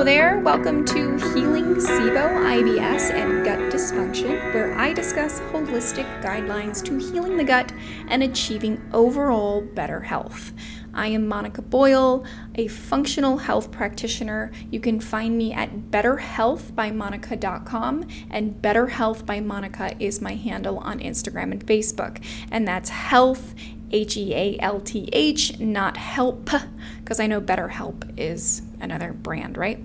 Hello there. Welcome to Healing SIBO, IBS, and Gut Dysfunction, where I discuss holistic guidelines to healing the gut and achieving overall better health. I am Monica Boyle, a functional health practitioner. You can find me at betterhealthbymonica.com, and BetterHealth by Monica is my handle on Instagram and Facebook. And that's health, H E A L T H, not help, because I know BetterHelp is another brand, right?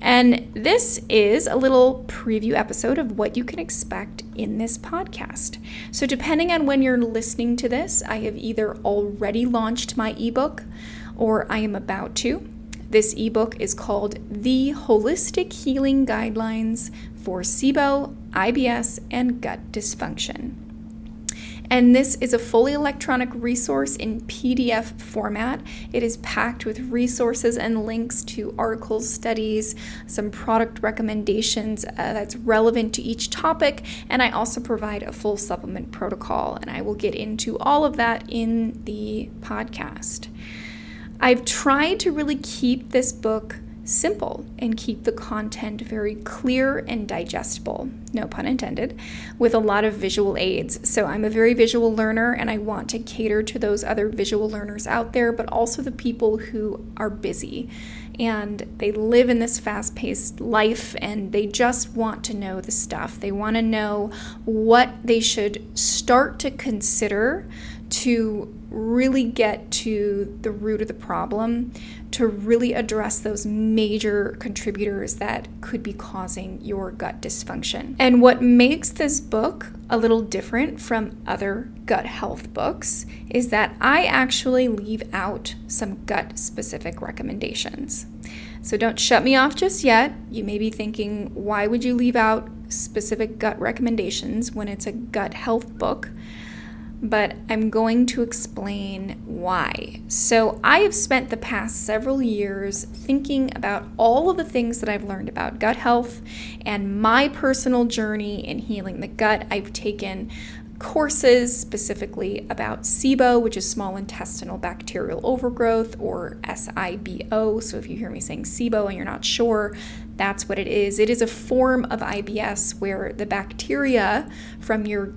And this is a little preview episode of what you can expect in this podcast. So, depending on when you're listening to this, I have either already launched my ebook or I am about to. This ebook is called The Holistic Healing Guidelines for SIBO, IBS, and Gut Dysfunction. And this is a fully electronic resource in PDF format. It is packed with resources and links to articles, studies, some product recommendations uh, that's relevant to each topic, and I also provide a full supplement protocol, and I will get into all of that in the podcast. I've tried to really keep this book simple and keep the content very clear and digestible, no pun intended, with a lot of visual aids. So I'm a very visual learner and I want to cater to those other visual learners out there, but also the people who are busy and they live in this fast paced life and they just want to know the stuff. They want to know what they should start to consider to really get to the root of the problem, to really address those major contributors that could be causing your gut dysfunction. And what makes this book a little different from other gut health books is that I actually leave out some gut specific recommendations. So don't shut me off just yet. You may be thinking, why would you leave out specific gut recommendations when it's a gut health book? But I'm going to explain why. So, I have spent the past several years thinking about all of the things that I've learned about gut health and my personal journey in healing the gut. I've taken courses specifically about SIBO, which is small intestinal bacterial overgrowth, or SIBO. So, if you hear me saying SIBO and you're not sure, that's what it is. It is a form of IBS where the bacteria from your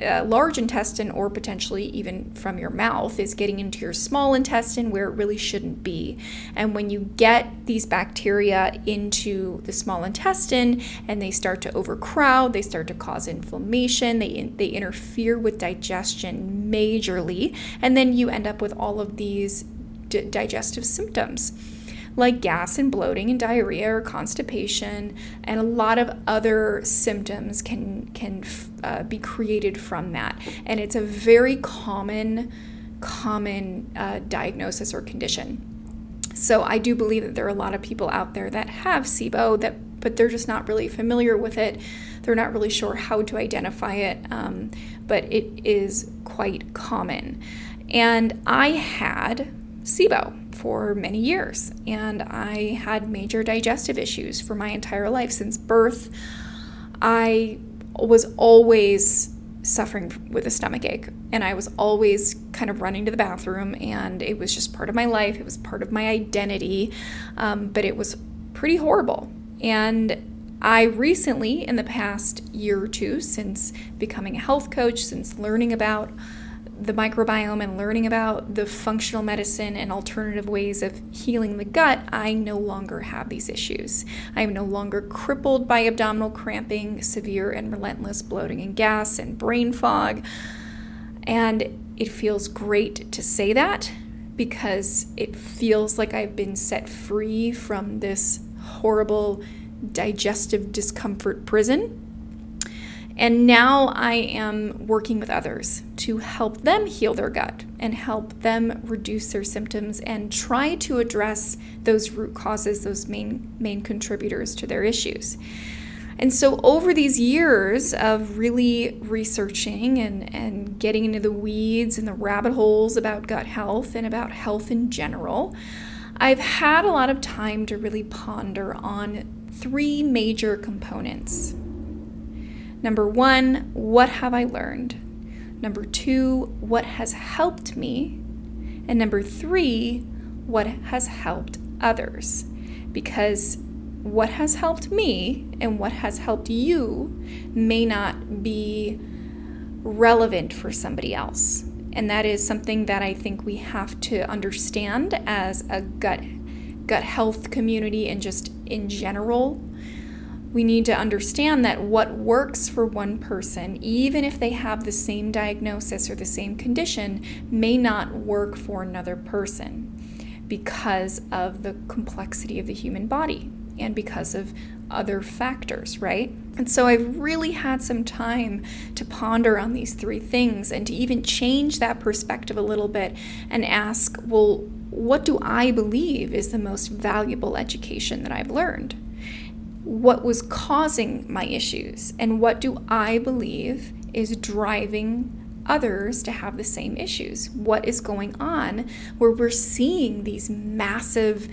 large intestine or potentially even from your mouth is getting into your small intestine where it really shouldn't be. And when you get these bacteria into the small intestine and they start to overcrowd, they start to cause inflammation, they, they interfere with digestion majorly, and then you end up with all of these d- digestive symptoms like gas and bloating and diarrhea or constipation, and a lot of other symptoms can can uh, be created from that. And it's a very common common uh, diagnosis or condition. So I do believe that there are a lot of people out there that have SIBO that, but they're just not really familiar with it. They're not really sure how to identify it, um, but it is quite common. And I had SIBO for many years, and I had major digestive issues for my entire life since birth. I was always suffering with a stomach ache, and I was always kind of running to the bathroom, and it was just part of my life. It was part of my identity, um, but it was pretty horrible. And I recently, in the past year or two, since becoming a health coach, since learning about the microbiome and learning about the functional medicine and alternative ways of healing the gut, I no longer have these issues. I am no longer crippled by abdominal cramping, severe and relentless bloating and gas, and brain fog. And it feels great to say that because it feels like I've been set free from this horrible digestive discomfort prison and now I am working with others to help them heal their gut and help them reduce their symptoms and try to address those root causes, those main main contributors to their issues. And so over these years of really researching and, and getting into the weeds and the rabbit holes about gut health and about health in general, I've had a lot of time to really ponder on three major components Number one, what have I learned? Number two, what has helped me? And number three, what has helped others? Because what has helped me and what has helped you may not be relevant for somebody else. And that is something that I think we have to understand as a gut gut health community and just in general. We need to understand that what works for one person, even if they have the same diagnosis or the same condition, may not work for another person because of the complexity of the human body and because of other factors, right? And so I've really had some time to ponder on these three things and to even change that perspective a little bit and ask, well, what do I believe is the most valuable education that I've learned? What was causing my issues? And what do I believe is driving others to have the same issues? What is going on where we're seeing these massive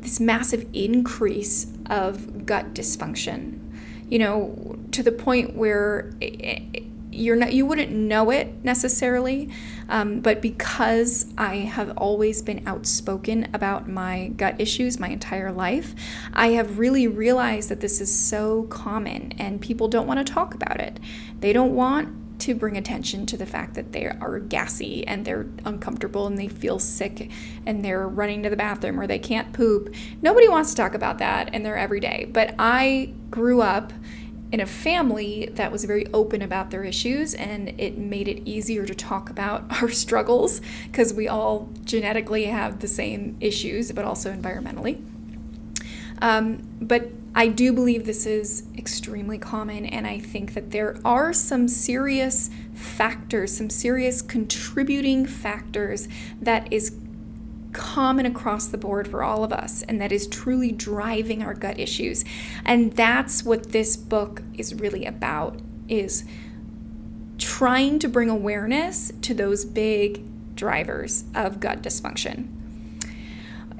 this massive increase of gut dysfunction? You know, to the point where eh, eh, you're not you wouldn't know it necessarily um, but because i have always been outspoken about my gut issues my entire life i have really realized that this is so common and people don't want to talk about it they don't want to bring attention to the fact that they are gassy and they're uncomfortable and they feel sick and they're running to the bathroom or they can't poop. Nobody wants to talk about that in their everyday. But I grew up in a family that was very open about their issues and it made it easier to talk about our struggles because we all genetically have the same issues, but also environmentally. Um, but I do believe this is extremely common, and I think that there are some serious factors, some serious contributing factors that is common across the board for all of us, and that is truly driving our gut issues. And that's what this book is really about is trying to bring awareness to those big drivers of gut dysfunction.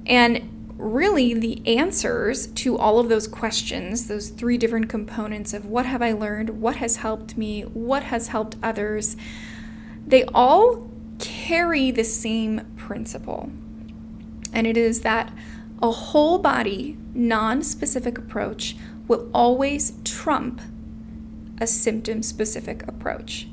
And really the answers to all of those questions, those three different components of what have I learned, what has helped me, what has helped others, they all carry the same principle. And it is that a whole body, non specific approach will always trump a symptom specific approach.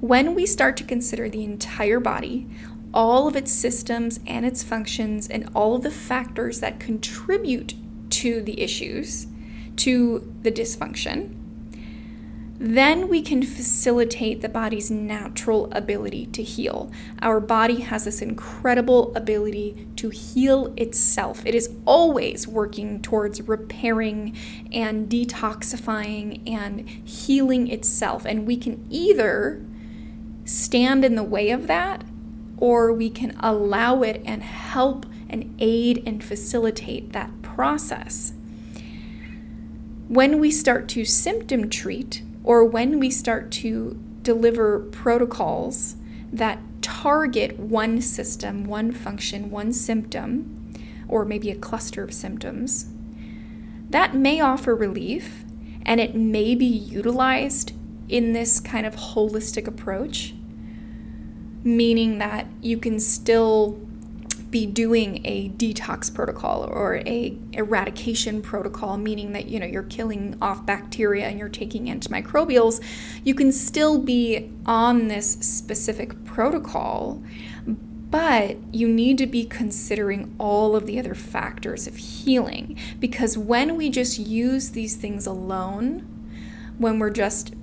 When we start to consider the entire body, all of its systems and its functions and all of the factors that contribute to the issues, to the dysfunction, then we can facilitate the body's natural ability to heal. Our body has this incredible ability to heal itself. It is always working towards repairing and detoxifying and healing itself. And we can either stand in the way of that or we can allow it and help and aid and facilitate that process. When we start to symptom treat, or when we start to deliver protocols that target one system, one function, one symptom, or maybe a cluster of symptoms, that may offer relief and it may be utilized in this kind of holistic approach meaning that you can still be doing a detox protocol or a eradication protocol meaning that you know you're killing off bacteria and you're taking antimicrobials you can still be on this specific protocol but you need to be considering all of the other factors of healing. Because when we just use these things alone when we're just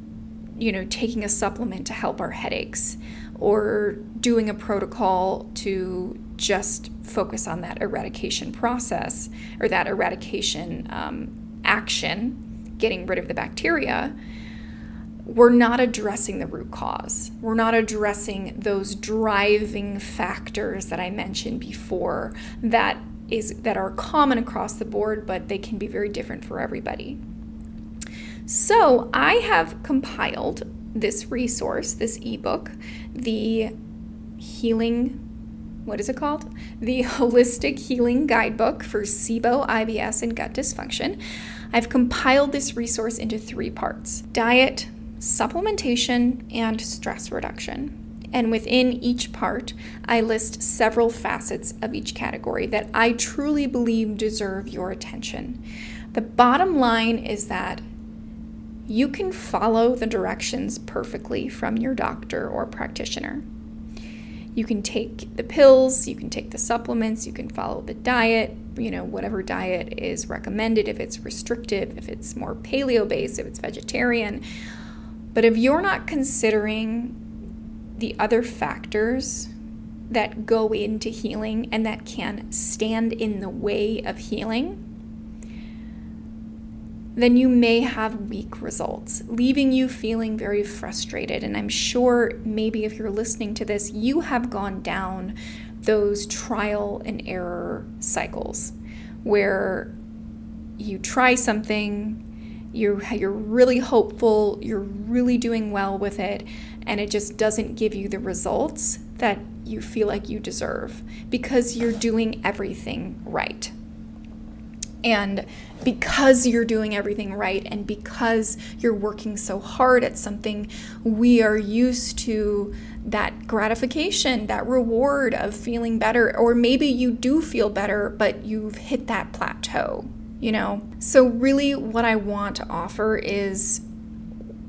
you know taking a supplement to help our headaches or doing a protocol to just focus on that eradication process or that eradication um, action, getting rid of the bacteria, we're not addressing the root cause. We're not addressing those driving factors that I mentioned before that is that are common across the board, but they can be very different for everybody. So, I have compiled this resource, this ebook, the healing what is it called? The Holistic Healing Guidebook for SIBO, IBS, and Gut Dysfunction. I've compiled this resource into three parts diet, supplementation, and stress reduction. And within each part, I list several facets of each category that I truly believe deserve your attention. The bottom line is that you can follow the directions perfectly from your doctor or practitioner. You can take the pills, you can take the supplements, you can follow the diet, you know, whatever diet is recommended, if it's restrictive, if it's more paleo based, if it's vegetarian. But if you're not considering the other factors that go into healing and that can stand in the way of healing, then you may have weak results, leaving you feeling very frustrated. And I'm sure maybe if you're listening to this, you have gone down those trial and error cycles where you try something, you're, you're really hopeful, you're really doing well with it, and it just doesn't give you the results that you feel like you deserve because you're doing everything right. And because you're doing everything right and because you're working so hard at something, we are used to that gratification, that reward of feeling better. Or maybe you do feel better, but you've hit that plateau, you know? So, really, what I want to offer is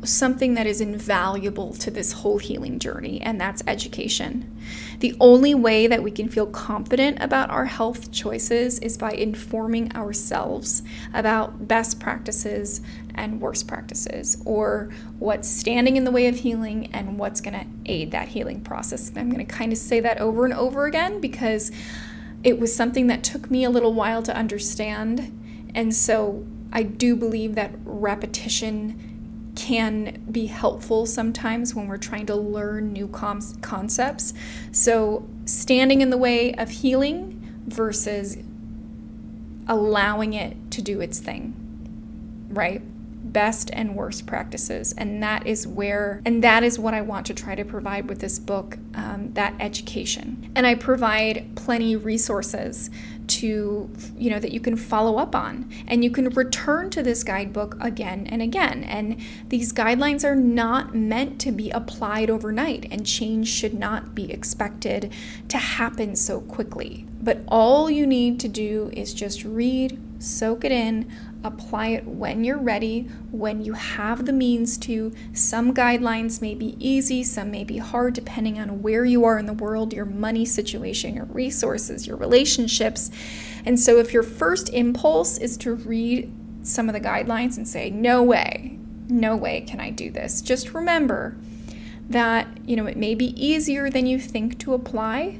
something that is invaluable to this whole healing journey, and that's education. The only way that we can feel confident about our health choices is by informing ourselves about best practices and worst practices, or what's standing in the way of healing and what's going to aid that healing process. I'm going to kind of say that over and over again because it was something that took me a little while to understand. And so I do believe that repetition can be helpful sometimes when we're trying to learn new com- concepts. So, standing in the way of healing versus allowing it to do its thing, right? Best and worst practices. And that is where, and that is what I want to try to provide with this book um, that education. And I provide plenty resources to you know that you can follow up on and you can return to this guidebook again and again and these guidelines are not meant to be applied overnight and change should not be expected to happen so quickly but all you need to do is just read soak it in apply it when you're ready, when you have the means to. Some guidelines may be easy, some may be hard, depending on where you are in the world, your money situation, your resources, your relationships. And so, if your first impulse is to read some of the guidelines and say, no way, no way can I do this, just remember that you know it may be easier than you think to apply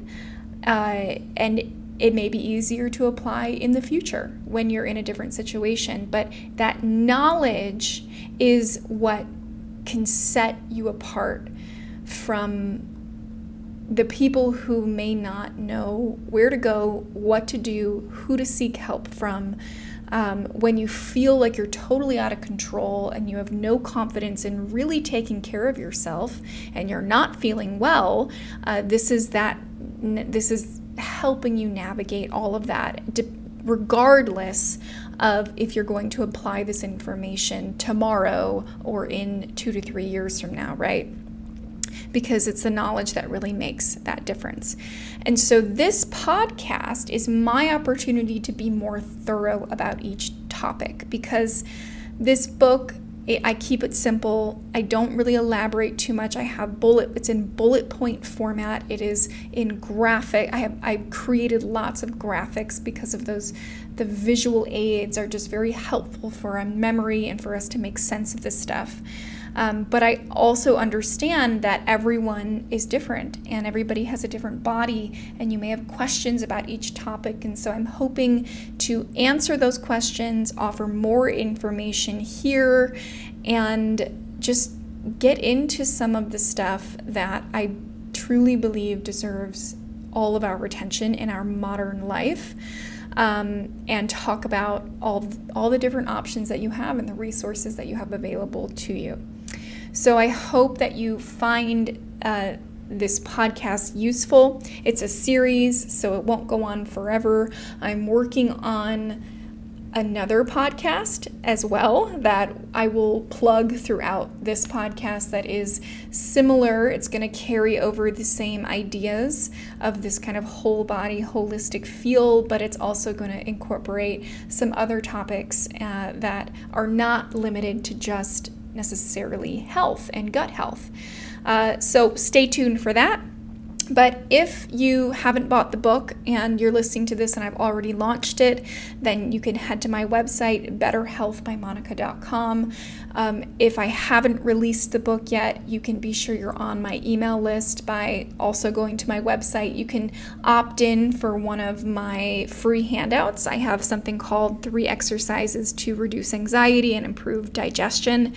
uh, and it may be easier to apply in the future when you're in a different situation. But that knowledge is what can set you apart from the people who may not know where to go, what to do, who to seek help from. Um, when you feel like you're totally out of control and you have no confidence in really taking care of yourself and you're not feeling well, uh, this is that. This is helping you navigate all of that, regardless of if you're going to apply this information tomorrow or in two to three years from now, right? Because it's the knowledge that really makes that difference. And so, this podcast is my opportunity to be more thorough about each topic because this book I keep it simple. I don't really elaborate too much. I have bullet it's in bullet point format. It is in graphic. I have I've created lots of graphics because of those the visual aids are just very helpful for a memory and for us to make sense of this stuff. Um, but I also understand that everyone is different and everybody has a different body, and you may have questions about each topic. And so I'm hoping to answer those questions, offer more information here, and just get into some of the stuff that I truly believe deserves all of our attention in our modern life. Um, and talk about all all the different options that you have and the resources that you have available to you. So I hope that you find uh, this podcast useful. It's a series, so it won't go on forever. I'm working on another podcast as well that I will plug throughout this podcast that is similar. It's going to carry over the same ideas of this kind of whole body, holistic feel, but it's also going to incorporate some other topics uh, that are not limited to just necessarily health and gut health. Uh, so stay tuned for that. But if you haven't bought the book and you're listening to this and I've already launched it, then you can head to my website, betterhealthbymonica.com. Um, if I haven't released the book yet, you can be sure you're on my email list by also going to my website. You can opt in for one of my free handouts. I have something called Three Exercises to Reduce Anxiety and Improve Digestion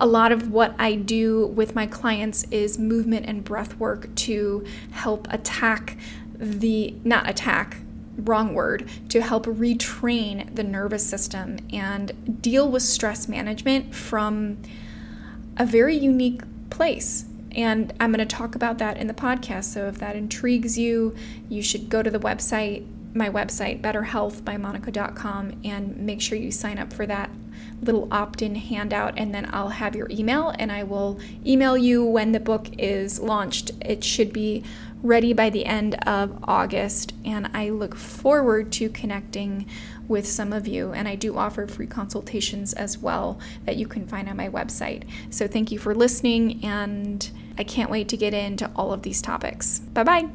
a lot of what I do with my clients is movement and breath work to help attack the, not attack, wrong word, to help retrain the nervous system and deal with stress management from a very unique place. And I'm going to talk about that in the podcast. So if that intrigues you, you should go to the website, my website, betterhealthbymonica.com, and make sure you sign up for that little opt in handout, and then I'll have your email and I will email you when the book is launched. It should be ready by the end of August, and I look forward to connecting with some of you. And I do offer free consultations as well that you can find on my website. So thank you for listening, and I can't wait to get into all of these topics. Bye bye.